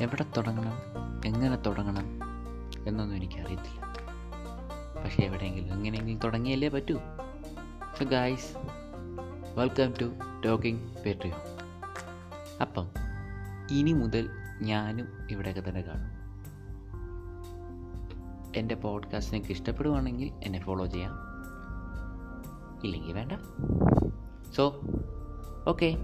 എവിടെ തുടങ്ങണം? എങ്ങനെ തുടങ്ങണം? എന്നൊന്നും എനിക്കറിയത്തില്ല. പക്ഷേ എവിടെയെങ്കിലും എങ്ങനെയെങ്കിലും തുടങ്ങിയല്ലേ പറ്റൂ. So guys welcome to talking പേട്രിയോ അപ്പം ഇനി മുതൽ ഞാനും ഇവിടെയൊക്കെ തന്നെ കാണും. എന്റെ പോഡ്കാസ്റ്റ് നിങ്ങൾക്ക് ഇഷ്ടപ്പെടുവാണെങ്കിൽ എന്നെ ഫോളോ ചെയ്യാം. ഇല്ലെങ്കിൽ വേണ്ട. So okay